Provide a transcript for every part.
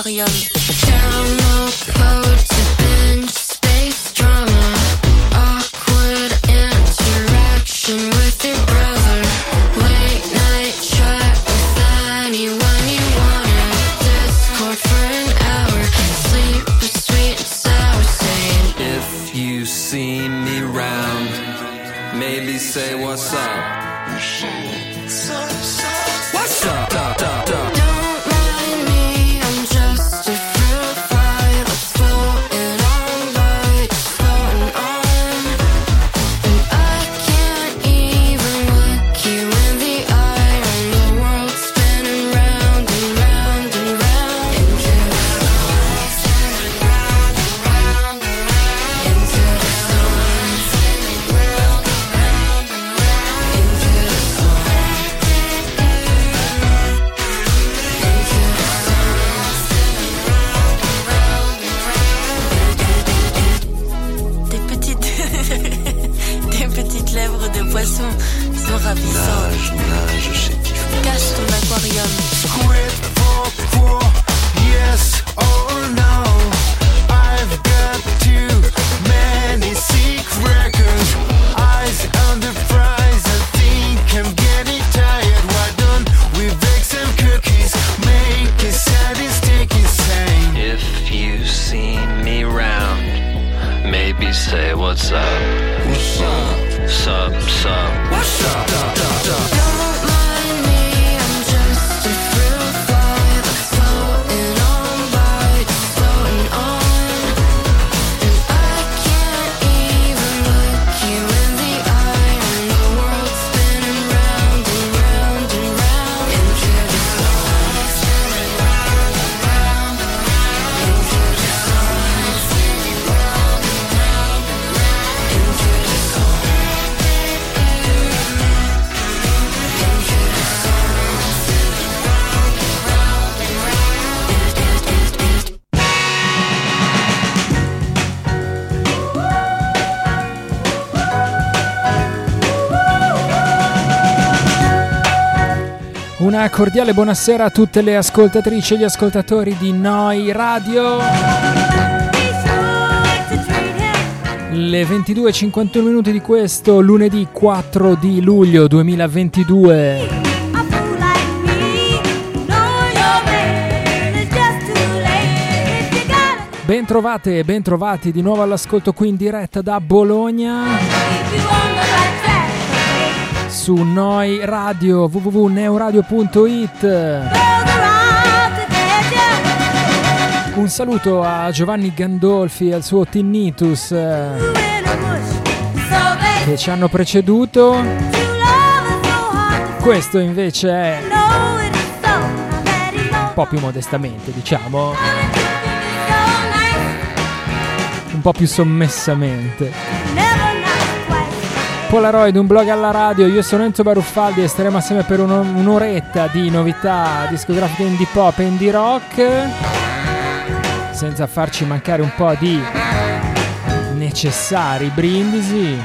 Aquarium. Una cordiale buonasera a tutte le ascoltatrici e gli ascoltatori di Noi Radio. Le 22.51 minuti di questo lunedì 4 di luglio 2022. Bentrovate e bentrovati di nuovo all'ascolto qui in diretta da Bologna su Noi Radio www.neuradio.it Un saluto a Giovanni Gandolfi e al suo Tinnitus che ci hanno preceduto. Questo invece è un po' più modestamente, diciamo, un po' più sommessamente. Polaroid, un blog alla radio, io sono Enzo Baruffaldi e staremo assieme per un'oretta di novità discografiche indie pop e indie rock, senza farci mancare un po' di necessari brindisi,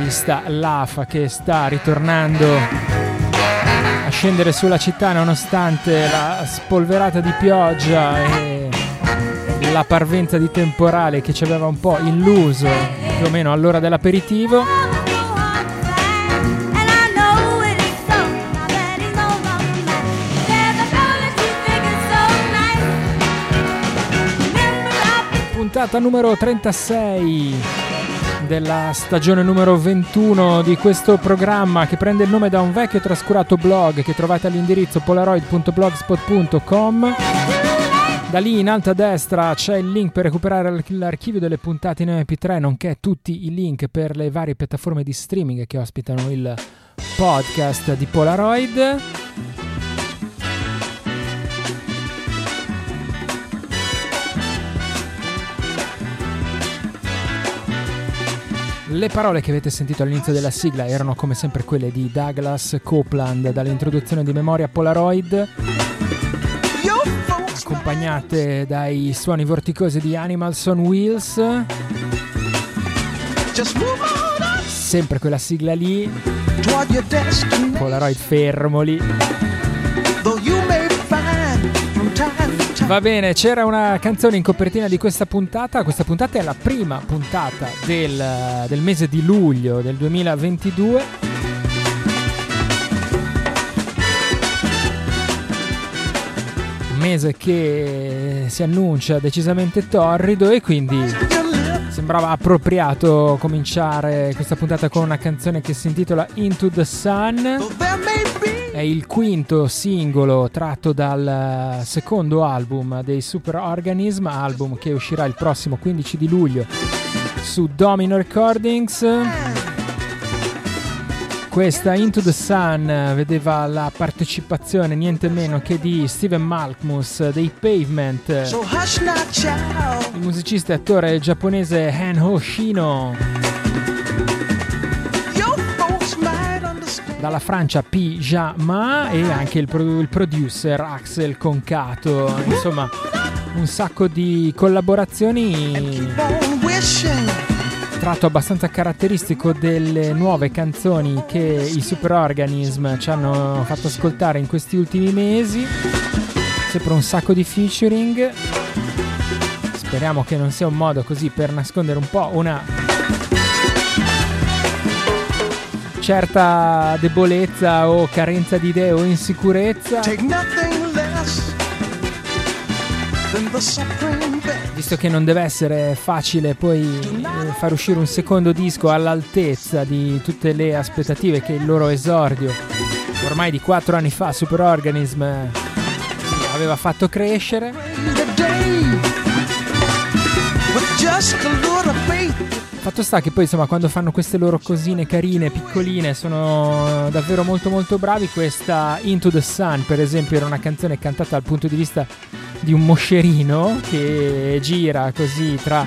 vista l'AFA che sta ritornando a scendere sulla città nonostante la spolverata di pioggia e la parvenza di temporale che ci aveva un po' illuso più o meno all'ora dell'aperitivo. Puntata numero 36 della stagione numero 21 di questo programma che prende il nome da un vecchio trascurato blog che trovate all'indirizzo polaroid.blogspot.com da lì in alto a destra c'è il link per recuperare l'archivio delle puntate in MP3, nonché tutti i link per le varie piattaforme di streaming che ospitano il podcast di Polaroid. Le parole che avete sentito all'inizio della sigla erano come sempre quelle di Douglas Copeland dall'introduzione di Memoria Polaroid accompagnate dai suoni vorticosi di Animals on Wheels. Sempre quella sigla lì. Polaroid fermo lì. Va bene, c'era una canzone in copertina di questa puntata. Questa puntata è la prima puntata del, del mese di luglio del 2022. Mese che si annuncia decisamente torrido e quindi sembrava appropriato cominciare questa puntata con una canzone che si intitola Into the Sun. È il quinto singolo tratto dal secondo album dei Super Organism, album che uscirà il prossimo 15 di luglio su Domino Recordings. Questa Into the Sun vedeva la partecipazione niente meno che di Steven Malkmus dei Pavement, il musicista e attore giapponese Han Hoshino, dalla Francia Pyjama e anche il, pro- il producer Axel Concato, insomma un sacco di collaborazioni tratto abbastanza caratteristico delle nuove canzoni che i Super Organism ci hanno fatto ascoltare in questi ultimi mesi. Sempre un sacco di featuring. Speriamo che non sia un modo così per nascondere un po' una certa debolezza o carenza di idee o insicurezza. Visto che non deve essere facile poi eh, far uscire un secondo disco all'altezza di tutte le aspettative che il loro esordio ormai di 4 anni fa Super Organism aveva fatto crescere. Fatto sta che poi insomma quando fanno queste loro cosine carine, piccoline, sono davvero molto molto bravi. Questa Into the Sun per esempio era una canzone cantata dal punto di vista di un moscerino che gira così tra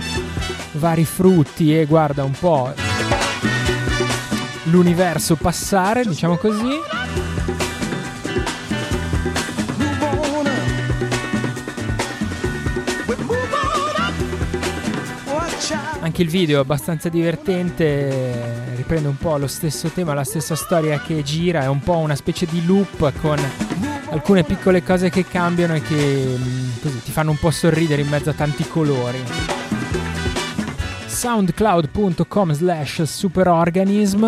vari frutti e guarda un po' l'universo passare, diciamo così. Anche il video è abbastanza divertente, riprende un po' lo stesso tema, la stessa storia che gira, è un po' una specie di loop con alcune piccole cose che cambiano e che mm, così ti fanno un po' sorridere in mezzo a tanti colori. soundcloud.com slash superorganism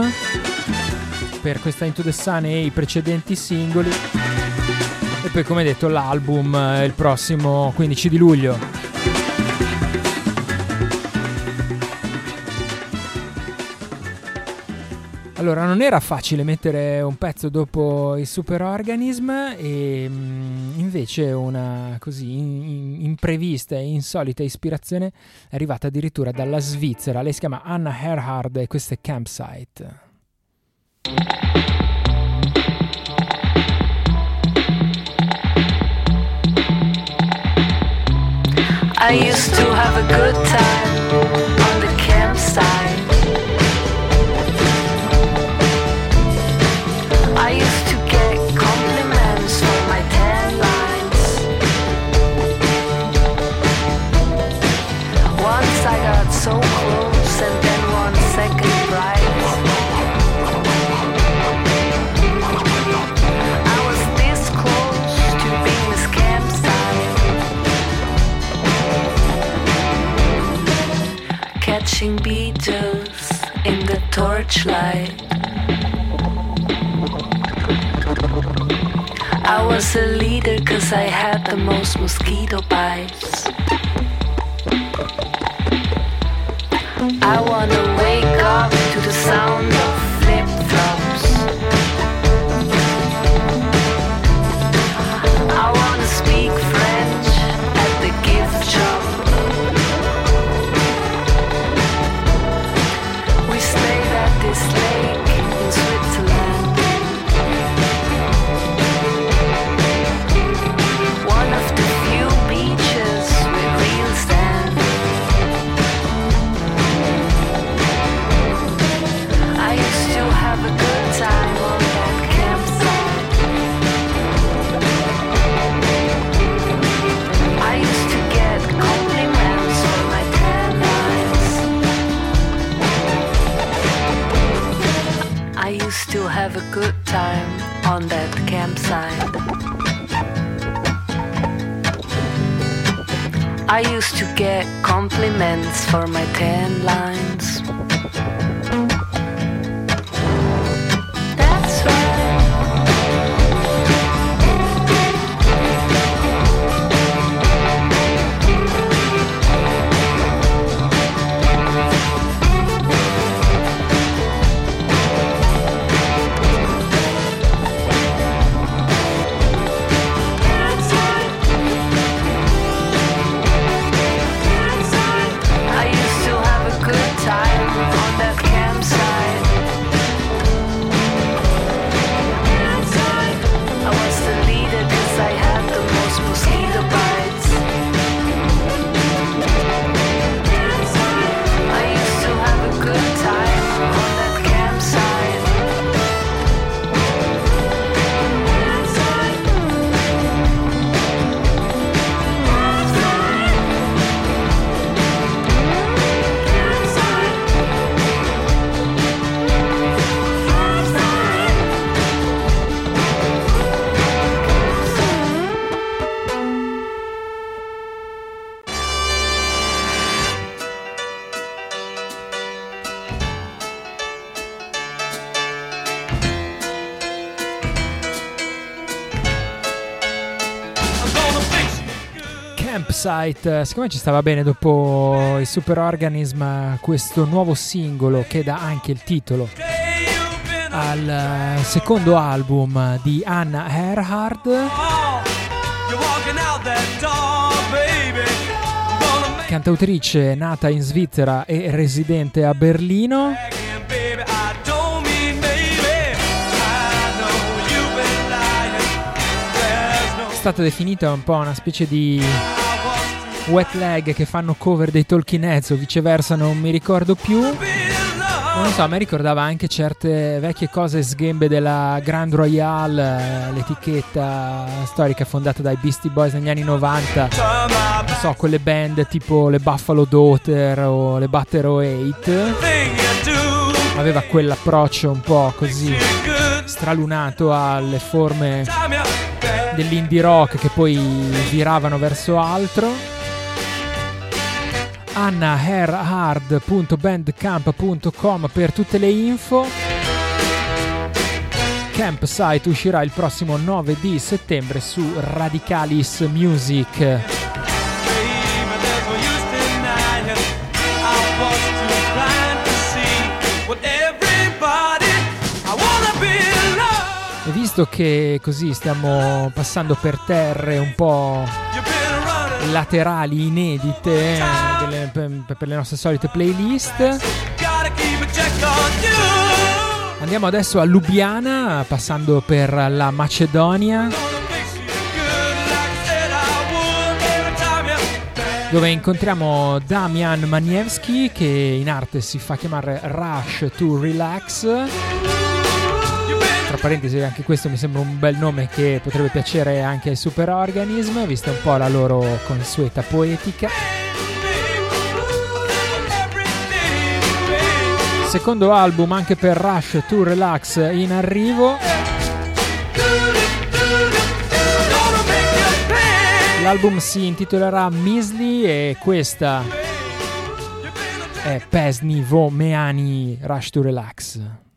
per questa Into the Sun e i precedenti singoli e poi come detto l'album eh, il prossimo 15 di luglio. Allora, non era facile mettere un pezzo dopo il Superorganism e mm, invece una così in, imprevista e insolita ispirazione è arrivata addirittura dalla Svizzera. Lei si chiama Anna Herhard e questo è Campsite. I used to have a good time catching beetles in the torchlight. I was a leader cause I had the most mosquito bites. I wanna wake up to the sound of I used to get compliments for my tan lines. Campsite, secondo me ci stava bene dopo il Superorganism questo nuovo singolo che dà anche il titolo al eh, secondo album di Anna Erhard. Cantautrice nata in Svizzera e residente a Berlino. È stata definita un po' una specie di wet leg che fanno cover dei Talking Heads o viceversa, non mi ricordo più. Non lo so, a me ricordava anche certe vecchie cose sghembe della Grand Royale, eh, l'etichetta storica fondata dai Beastie Boys negli anni 90. so, quelle band tipo le Buffalo Daughter o le Butter 8 aveva quell'approccio un po' così stralunato alle forme dell'indie rock che poi viravano verso altro annaherhard.bandcamp.com per tutte le info. Campsite uscirà il prossimo 9 di settembre su Radicalis Music. E visto che così stiamo passando per terre un po' laterali inedite eh, delle, per, per le nostre solite playlist. Andiamo adesso a Lubiana, passando per la Macedonia. Dove incontriamo Damian Maniewski che in arte si fa chiamare Rush to Relax tra parentesi anche questo mi sembra un bel nome che potrebbe piacere anche ai Superorganism, vista un po' la loro consueta poetica. Secondo album anche per Rush to Relax in arrivo. L'album si intitolerà Misli e questa è Pesni Vo Meani Rush to Relax.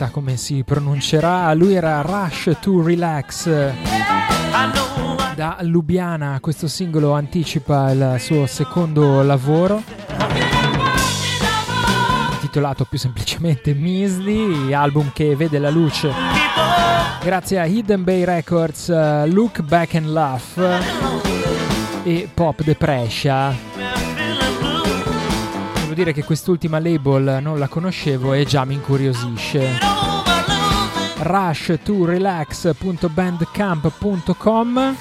Chissà come si pronuncerà, lui era Rush to Relax. Da Lubiana questo singolo anticipa il suo secondo lavoro intitolato più semplicemente Measly, album che vede la luce grazie a Hidden Bay Records, Look Back and Laugh e Pop devo dire che quest'ultima label non la conoscevo e già mi incuriosisce. rush to relax.bandcamp.com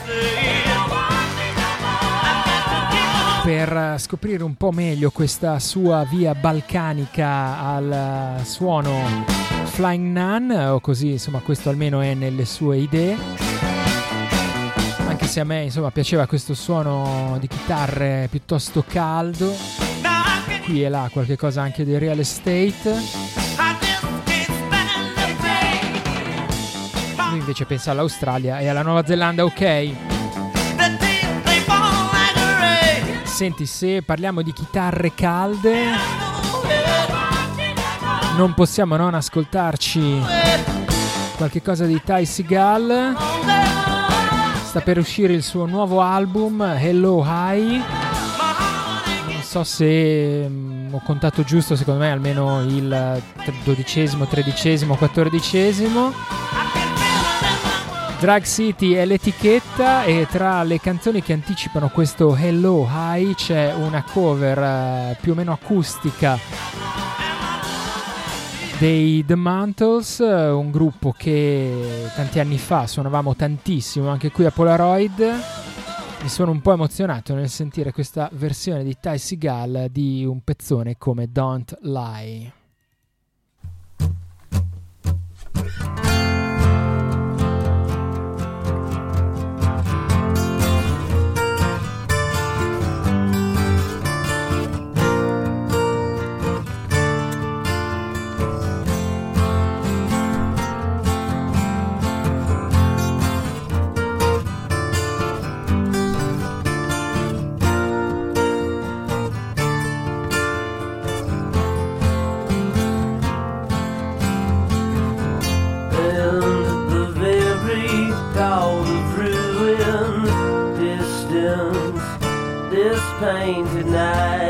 per scoprire un po' meglio questa sua via balcanica al suono Flying Nun, o così insomma questo almeno è nelle sue idee. Anche se a me insomma piaceva questo suono di chitarre piuttosto caldo qui e là qualche cosa anche di real estate. Lui invece pensa all'Australia e alla Nuova Zelanda, ok. Senti, se parliamo di chitarre calde, non possiamo non ascoltarci qualche cosa di Ty Seagal. Sta per uscire il suo nuovo album, Hello High so se mh, mm, ho contato giusto, secondo me almeno il dodicesimo, tredicesimo, quattordicesimo. Drag City è l'etichetta e tra le canzoni che anticipano questo Hello High c'è una cover uh, più o meno acustica dei The Mantles, un gruppo che tanti anni fa suonavamo tantissimo anche qui a Polaroid mi sono un po' emozionato nel sentire questa versione di Ty Seagal di un pezzone come Don't Lie. pain tonight.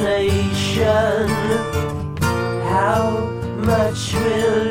Fascination. How much will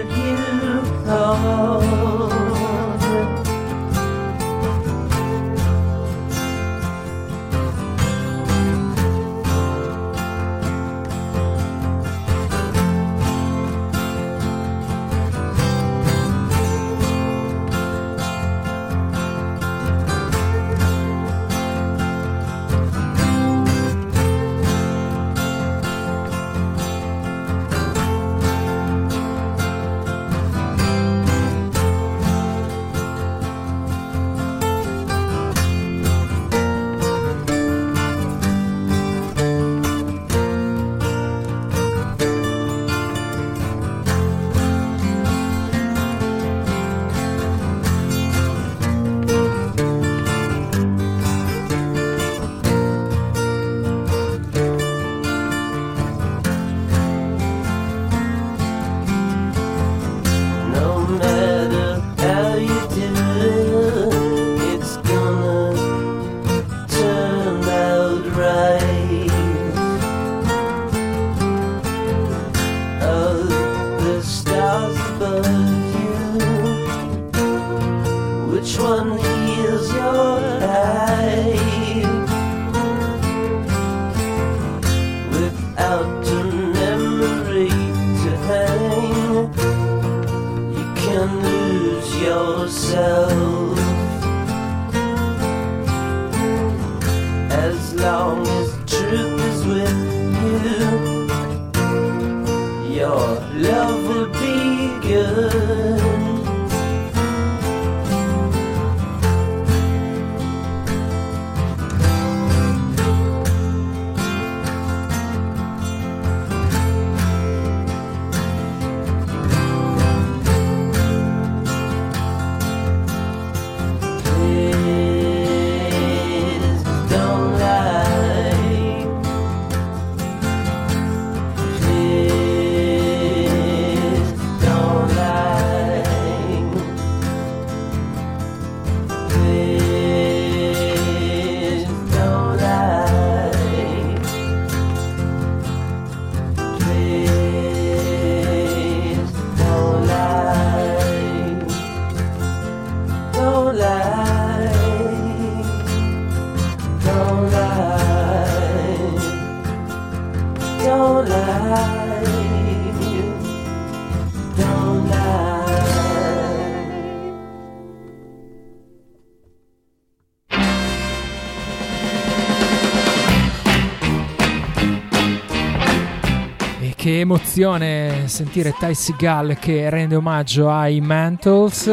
che emozione sentire Ty Seagal che rende omaggio ai Mantles.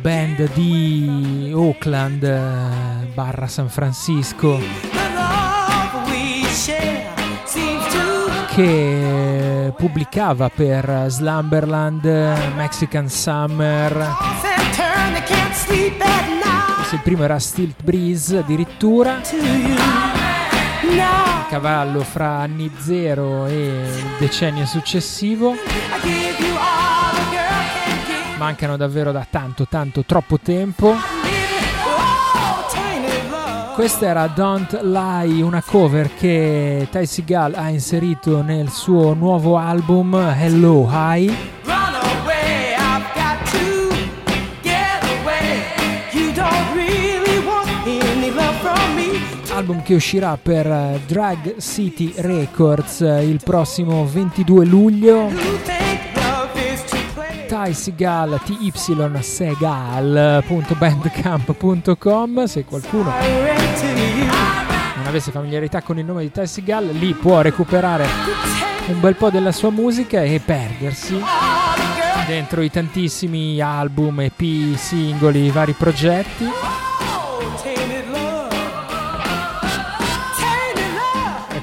Band di Oakland barra San Francisco. Che pubblicava per Slumberland Mexican Summer. il primo era Stilt Breeze addirittura cavallo fra anni zero e il decennio successivo. Mancano davvero da tanto, tanto, troppo tempo. Questa era Don't Lie, una cover che Ty Seagal ha inserito nel suo nuovo album Hello High. Album che uscirà per eh, Drag City Records eh, il prossimo 22 luglio. Ty Segal, tysegal.bandcamp.com se qualcuno non avesse familiarità con il nome di Ty Segal lì può recuperare un bel po' della sua musica e perdersi dentro i tantissimi album, EP, singoli, vari progetti.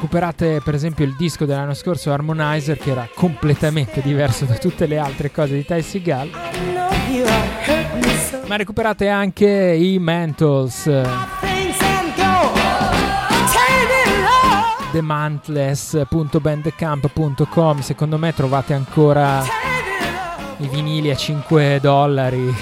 Recuperate per esempio il disco dell'anno scorso Harmonizer che era completamente diverso da tutte le altre cose di Ty Seagal. Ma recuperate anche i Mantles themantless.bandcamp.com secondo me trovate ancora i vinili a 5 dollari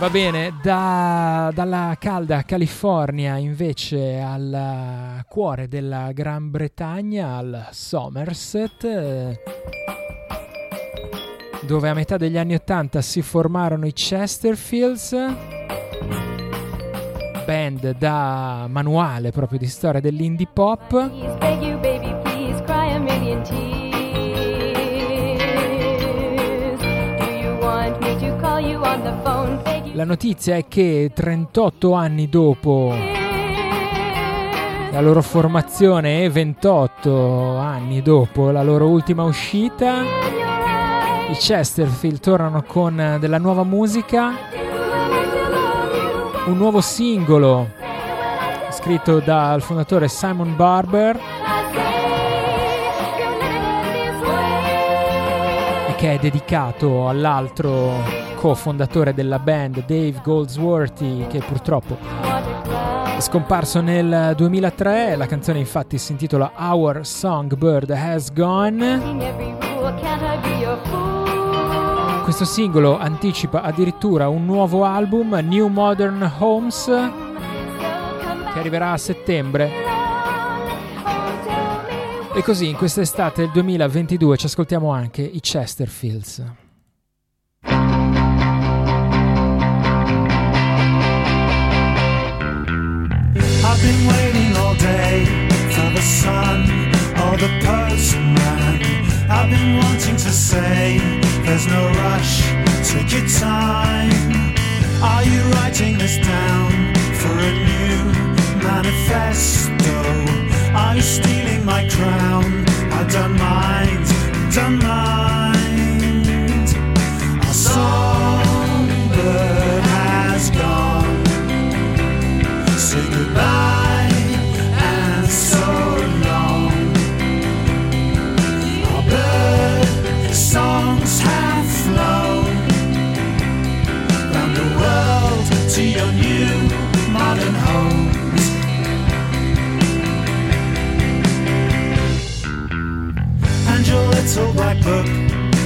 Va bene, da, dalla calda California invece al cuore della Gran Bretagna, al Somerset, eh, dove a metà degli anni Ottanta si formarono i Chesterfields, band da manuale proprio di storia dell'indie pop. La notizia è che 38 anni dopo la loro formazione e 28 anni dopo la loro ultima uscita, i Chesterfield tornano con della nuova musica, un nuovo singolo scritto dal fondatore Simon Barber e che è dedicato all'altro cofondatore della band Dave Goldsworthy che purtroppo è scomparso nel 2003, la canzone infatti si intitola Our Songbird Has Gone. Questo singolo anticipa addirittura un nuovo album, New Modern Homes, che arriverà a settembre. E così in quest'estate del 2022 ci ascoltiamo anche i Chesterfields. I've been waiting all day for the sun or the postman. I've been wanting to say there's no rush, take your time. Are you writing this down for a new manifesto? Are you stealing my crown? I don't mind, don't mind. Our songbird little black book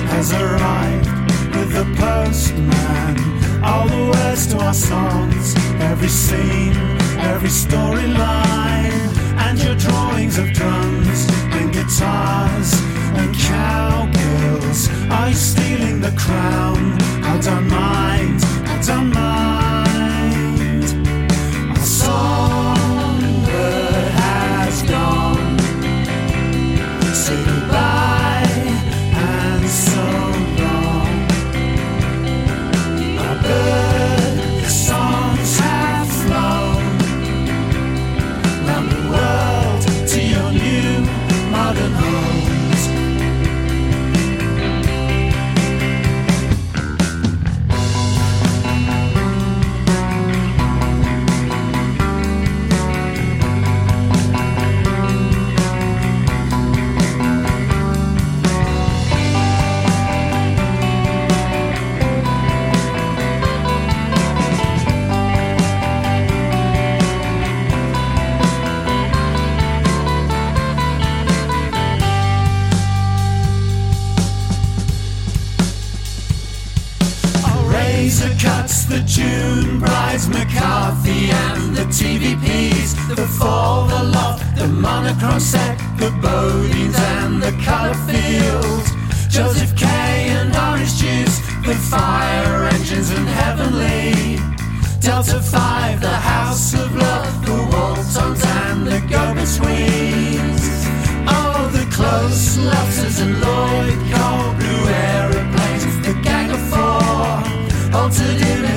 has arrived with the postman. All the words to our songs, every scene, every storyline, and your drawings of drums and guitars and cowgirls. Are you stealing the crown? I don't mind, I don't mind. Our song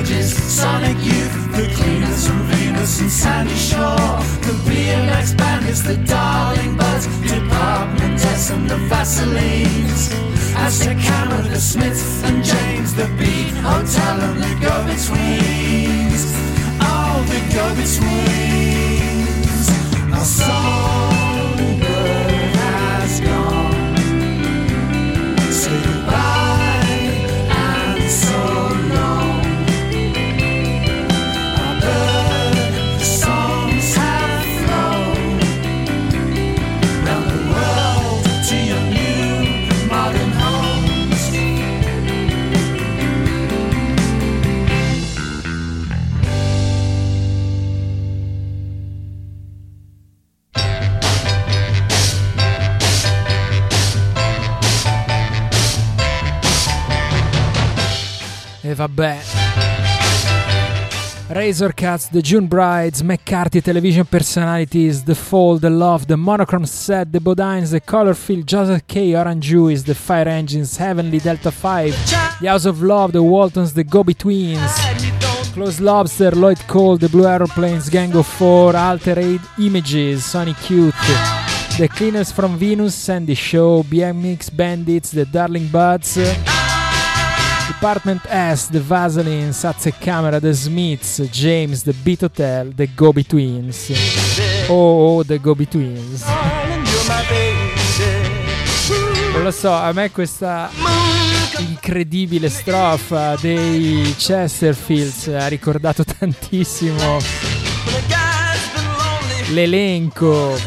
Sonic youth, the cleaners from Venus and Sandy Shore. The BMX bandits, the darling buds, department tests and the Vaselines. Aztec Hammer, the Smiths and James, the Beat Hotel and the go-betweens. Oh, the go-betweens. Our songbird vabbè. Razor Cuts, The June Brides, McCarthy Television Personalities, The Fall, The Love, The Monochrome Set, The Bodines, The Colorfield, Joseph K. Orange Juice, The Fire Engines, Heavenly Delta 5, The House of Love, The Waltons, The Go-Betweens, Close Lobster, Lloyd Cole, The Blue Aeroplanes, Gang of Four, Altered Images, Sonic Cute, The Cleaners from Venus, Sandy Show, BMX Bandits, The Darling Buds, Department S, The Vaseline, Sazze Camera, The Smiths, James, The Beat Hotel, The Go-Betweens. Oh, oh, The Go-Betweens. Non lo so, a me questa incredibile strofa dei Chesterfields ha ricordato tantissimo l'elenco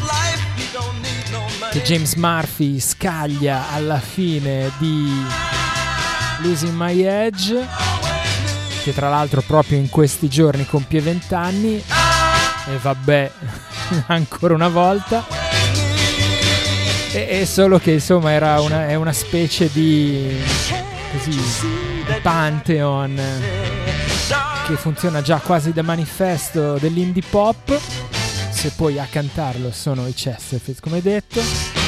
che James Murphy scaglia alla fine di Losing My Edge, che tra l'altro proprio in questi giorni compie 20 anni. E vabbè, ancora una volta. E, solo che insomma era una, è una specie di così, pantheon che funziona già quasi da manifesto dell'indie pop. Se poi a cantarlo sono i Chesterfield, come detto.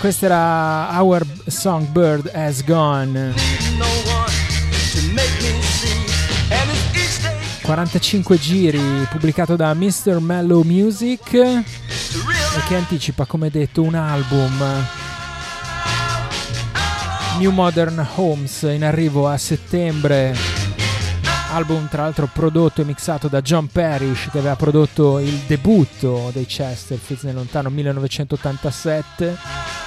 Questo era Our Songbird Has Gone. 45 giri, pubblicato da Mr. Mellow Music e che anticipa, come detto, un album New Modern Homes in arrivo a settembre. Album tra l'altro prodotto e mixato da John Parrish che aveva prodotto il debutto dei Chesterfields nel lontano 1987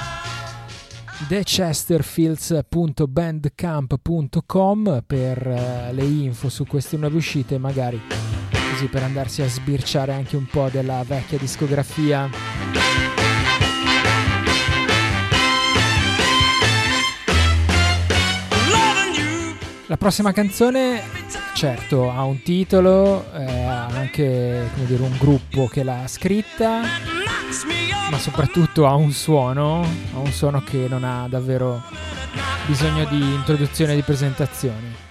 thechesterfields.bandcamp.com per eh, le info su queste nuove uscite magari così per andarsi a sbirciare anche un po' della vecchia discografia la prossima canzone certo ha un titolo eh, ha anche dire, un gruppo che l'ha scritta ma soprattutto ha un suono, ha un suono che non ha davvero bisogno di introduzione e di presentazioni.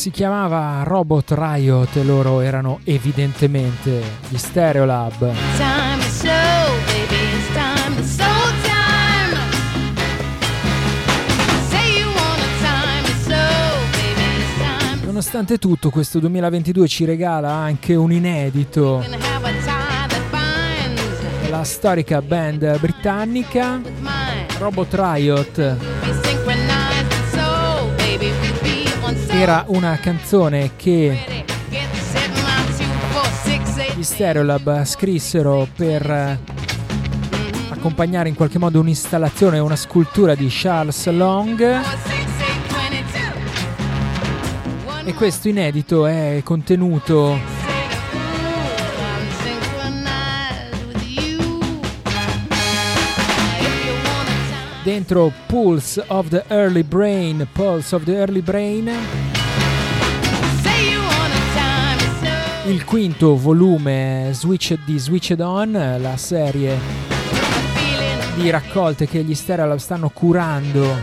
Si chiamava Robot Riot e loro erano evidentemente gli Stereolab. Nonostante tutto, questo 2022 ci regala anche un inedito. La storica band britannica. Robot Riot era una canzone che gli Stereolab scrissero per eh, accompagnare in qualche modo un'installazione, una scultura di Charles Long. E questo inedito è contenuto dentro Pulse of the Early Brain, Pulse of the Early Brain, il quinto volume Switched di Switched On, la serie di raccolte che gli Stereolab stanno curando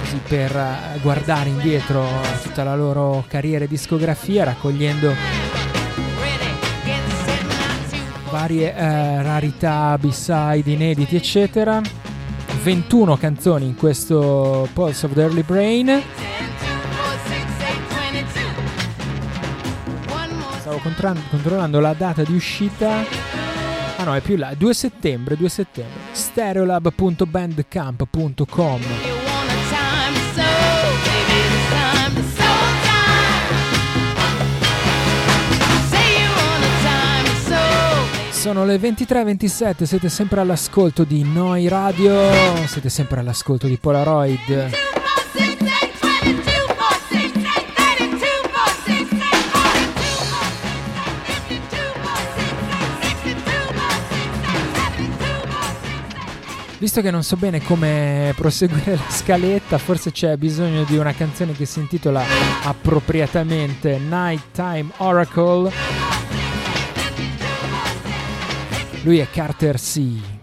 così per eh, guardare indietro tutta la loro carriera e discografia raccogliendo varie eh, rarità, b-side, inediti eccetera. 21 canzoni in questo Pulse of the Early Brain contra- controllando la data di uscita ah no è più là 2 settembre 2 settembre stereolab.bandcamp.com. Sono le 23.27, siete sempre all'ascolto di Noi Radio, siete sempre all'ascolto di Polaroid. Visto che non so bene come proseguire la scaletta, forse c'è bisogno di una canzone che si intitola appropriatamente Nighttime Oracle. Lui è Carter C.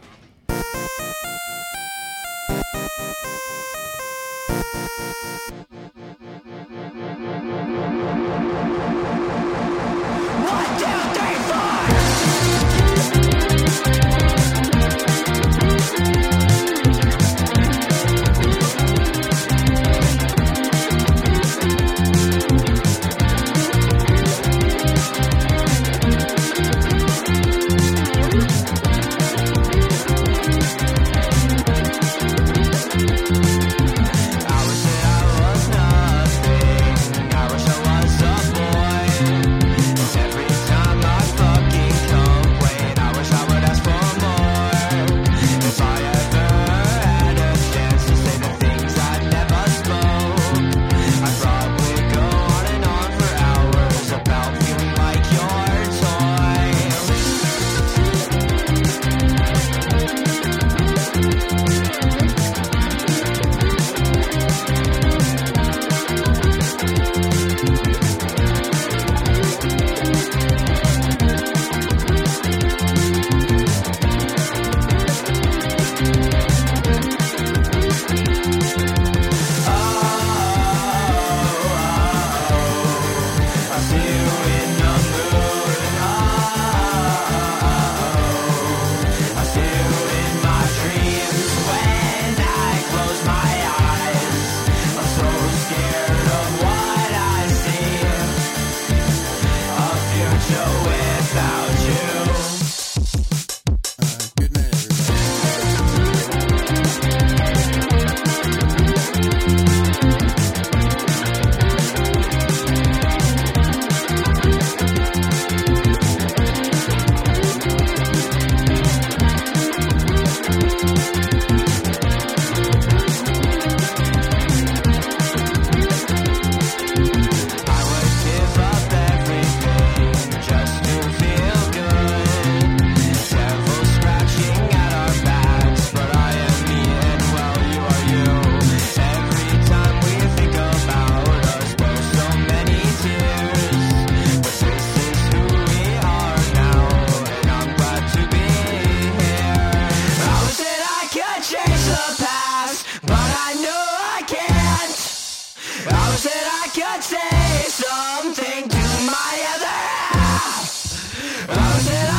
I wish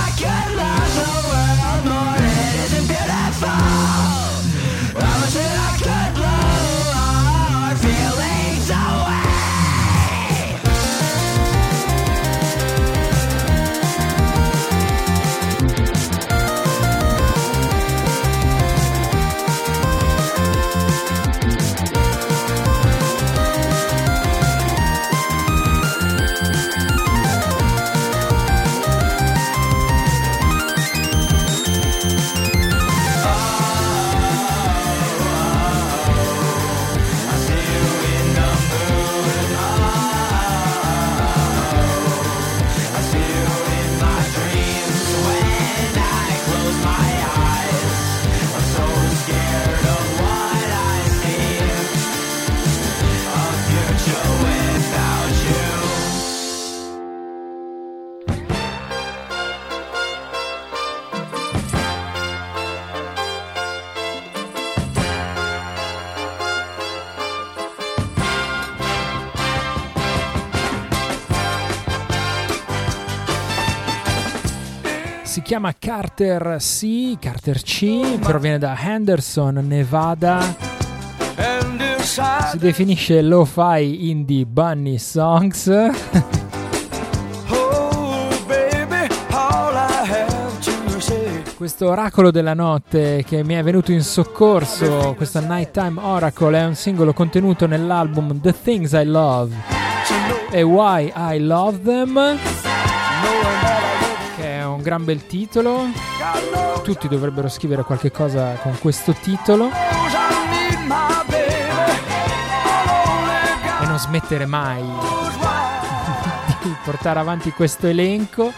chiama Carter C, Carter C, proviene da Henderson, Nevada. Si definisce lo-fi indie bunny songs. Questo oracolo della notte che mi è venuto in soccorso, questa Nighttime Oracle, è un singolo contenuto nell'album The Things I Love e Why I Love Them, un gran bel titolo. Tutti dovrebbero scrivere qualche cosa con questo titolo e non smettere mai di portare avanti questo elenco.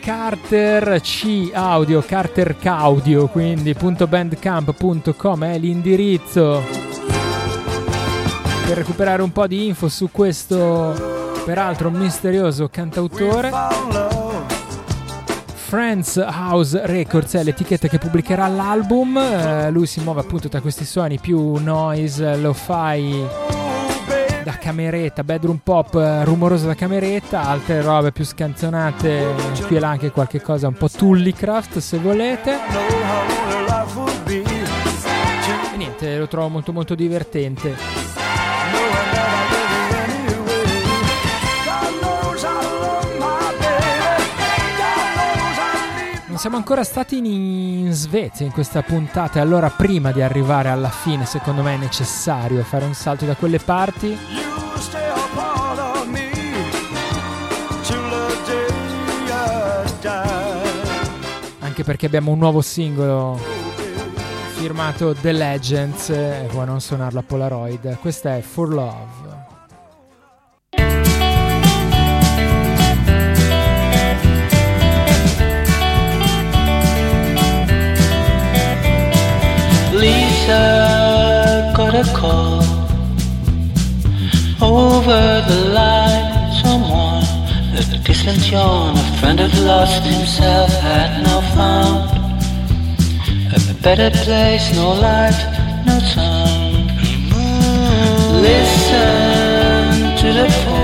Carter C Audio, Carter Caudio, quindi .bandcamp.com è l'indirizzo per recuperare un po' di info su questo peraltro misterioso cantautore. Friends House Records è l'etichetta che pubblicherà l'album. Eh, lui si muove appunto tra questi suoni più noise, lo-fi da cameretta, bedroom pop eh, rumoroso da cameretta, altre robe più scanzonate, qui e là anche qualche cosa un po' Tullycraft se volete. E niente, lo trovo molto molto divertente. Siamo ancora stati in, Svezia in questa puntata e allora prima di arrivare alla fine secondo me è necessario fare un salto da quelle parti. Anche perché abbiamo un nuovo singolo firmato The Legends e vuoi non suonarlo a Polaroid. Questa è For Love. Lisa got a call over the line. Someone, a distant yawn, a friend had lost himself, had now found a better place, no light, no sound. Listen to the phone.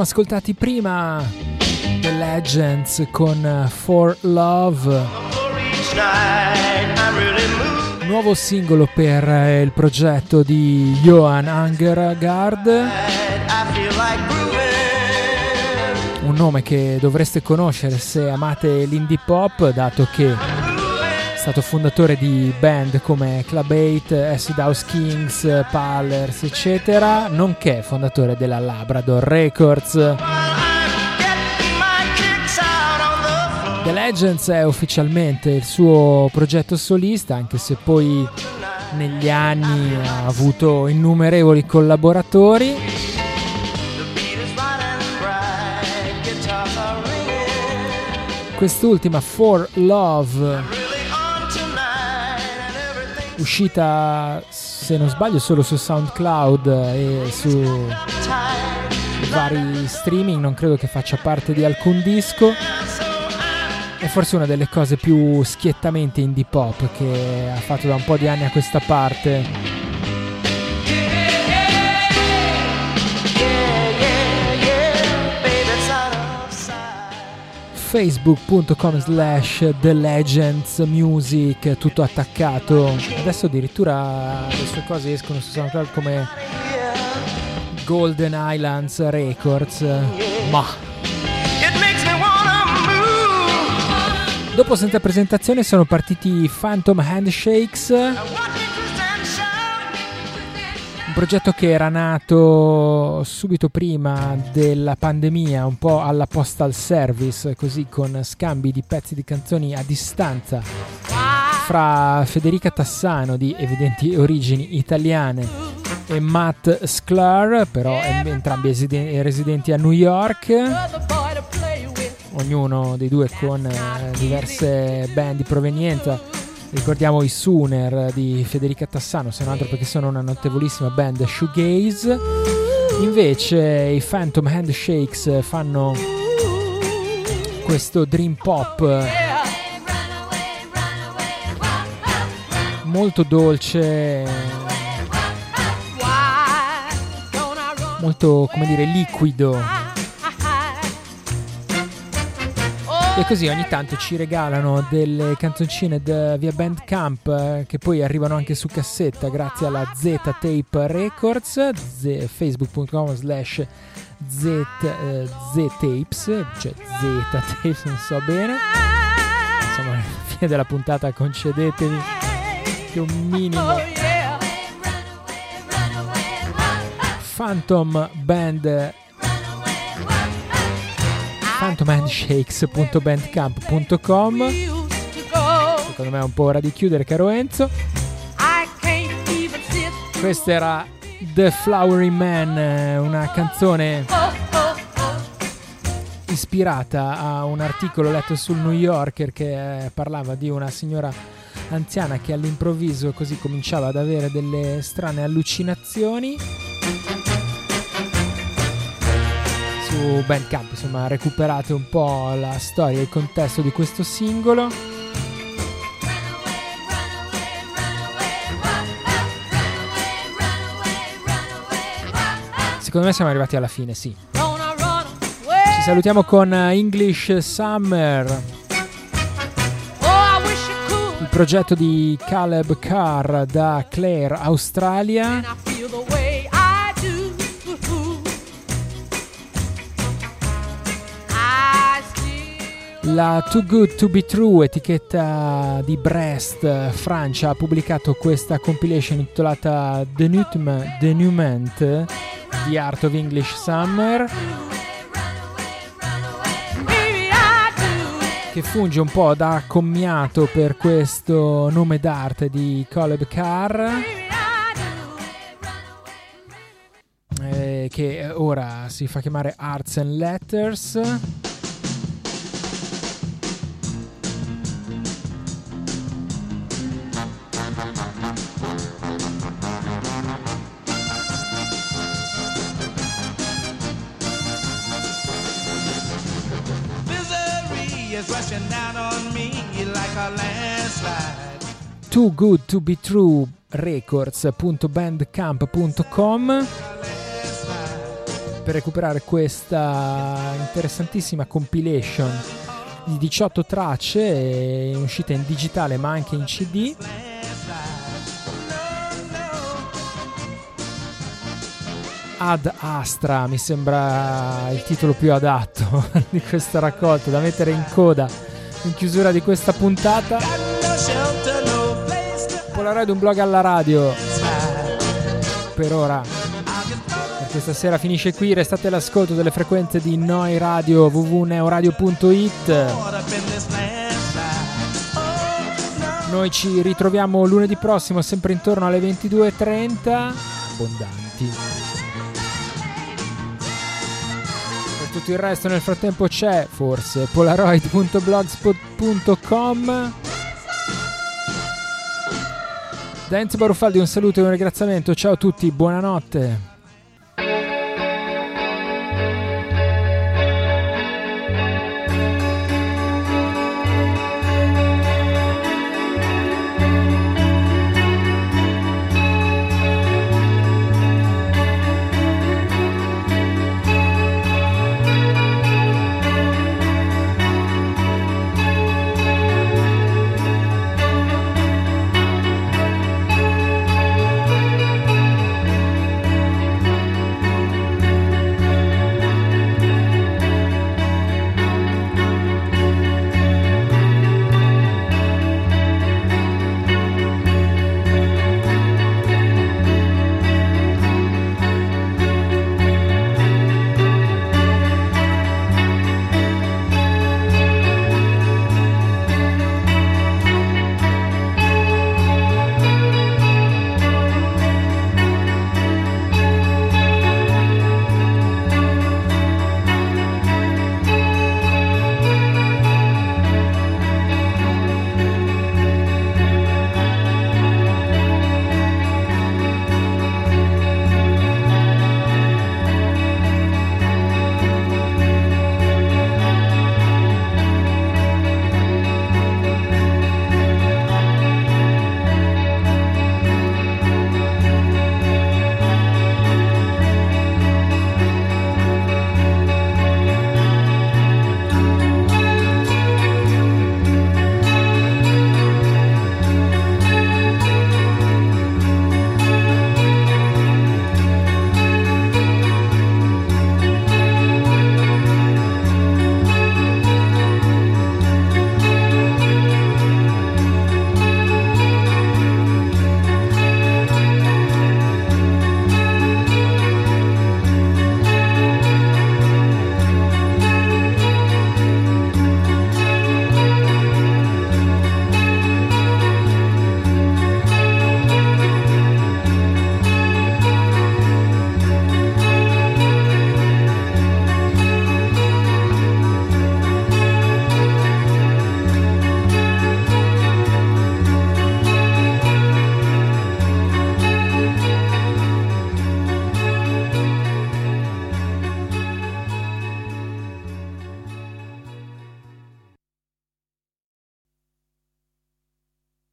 Siamo ascoltati prima The Legends con eh, For Love, nuovo singolo per eh, il progetto di Johan Angergaard, un nome che dovreste conoscere se amate l'indie pop, dato che stato fondatore di band come Club 8, Acid House Kings, Pallers, eccetera, nonché fondatore della Labrador Records. The Legends è ufficialmente il suo progetto solista, anche se poi negli anni ha avuto innumerevoli collaboratori. Quest'ultima For Love, uscita se non sbaglio solo su SoundCloud e su vari streaming, non credo che faccia parte di alcun disco. È forse una delle cose più schiettamente indie pop che ha fatto da un po' di anni a questa parte. facebook.com slash The Legends Music tutto attaccato. Adesso addirittura le sue cose escono su SoundCloud come Golden Islands Records. Ma. Dopo senza presentazione sono partiti Phantom Handshakes progetto che era nato subito prima della pandemia, un po' alla postal service, così con scambi di pezzi di canzoni a distanza fra Federica Tassano di evidenti origini italiane e Matt Sklar, però entrambi esiden- residenti a New York, ognuno dei due con eh, diverse band di provenienza. Ricordiamo i Sooner di Federica Tassano, se non altro perché sono una notevolissima band shoegaze. Invece i Phantom Handshakes fanno questo dream pop molto dolce, molto come dire liquido. E così ogni tanto ci regalano delle canzoncine da- via Bandcamp eh, che poi arrivano anche su cassetta grazie alla Z Tape Records, z- facebook.com slash eh, Z-Tapes, cioè Z-Tapes, non so bene. Insomma, alla fine della puntata concedetevi che un minimo Phantom Band phantomhandshakes.bandcamp.com Secondo me è un po' ora di chiudere, caro Enzo. Questa era The Flowery Man, una canzone ispirata a un articolo letto sul New Yorker che parlava di una signora anziana che all'improvviso così cominciava ad avere delle strane allucinazioni. Su Bandcamp, insomma, recuperate un po' la storia e il contesto di questo singolo. Secondo me siamo arrivati alla fine, sì. Ci salutiamo con English Summer, il progetto di Caleb Carr da Clare, Australia. La Too Good To Be True, etichetta di Brest, Francia, ha pubblicato questa compilation intitolata Denouement, Denouement di Art of English Summer, che funge un po' da commiato per questo nome d'arte di Caleb Carr. eh, che ora si fa chiamare Arts and Letters. Too Good To Be True Records.bandcamp.com per recuperare questa interessantissima compilation di 18 tracce, eh, uscita in digitale ma anche in CD. Ad Astra mi sembra il titolo più adatto di questa raccolta da mettere in coda in chiusura di questa puntata. Polaroid un blog alla radio. Per ora per questa sera finisce qui, restate all'ascolto delle frequenze di Noi Radio www.neoradio.it. Noi ci ritroviamo lunedì prossimo sempre intorno alle 22.30 abbondanti. Tutto il resto nel frattempo c'è forse polaroid.blogspot.com Da Enzo Barufaldi un saluto e un ringraziamento, ciao a tutti, buonanotte.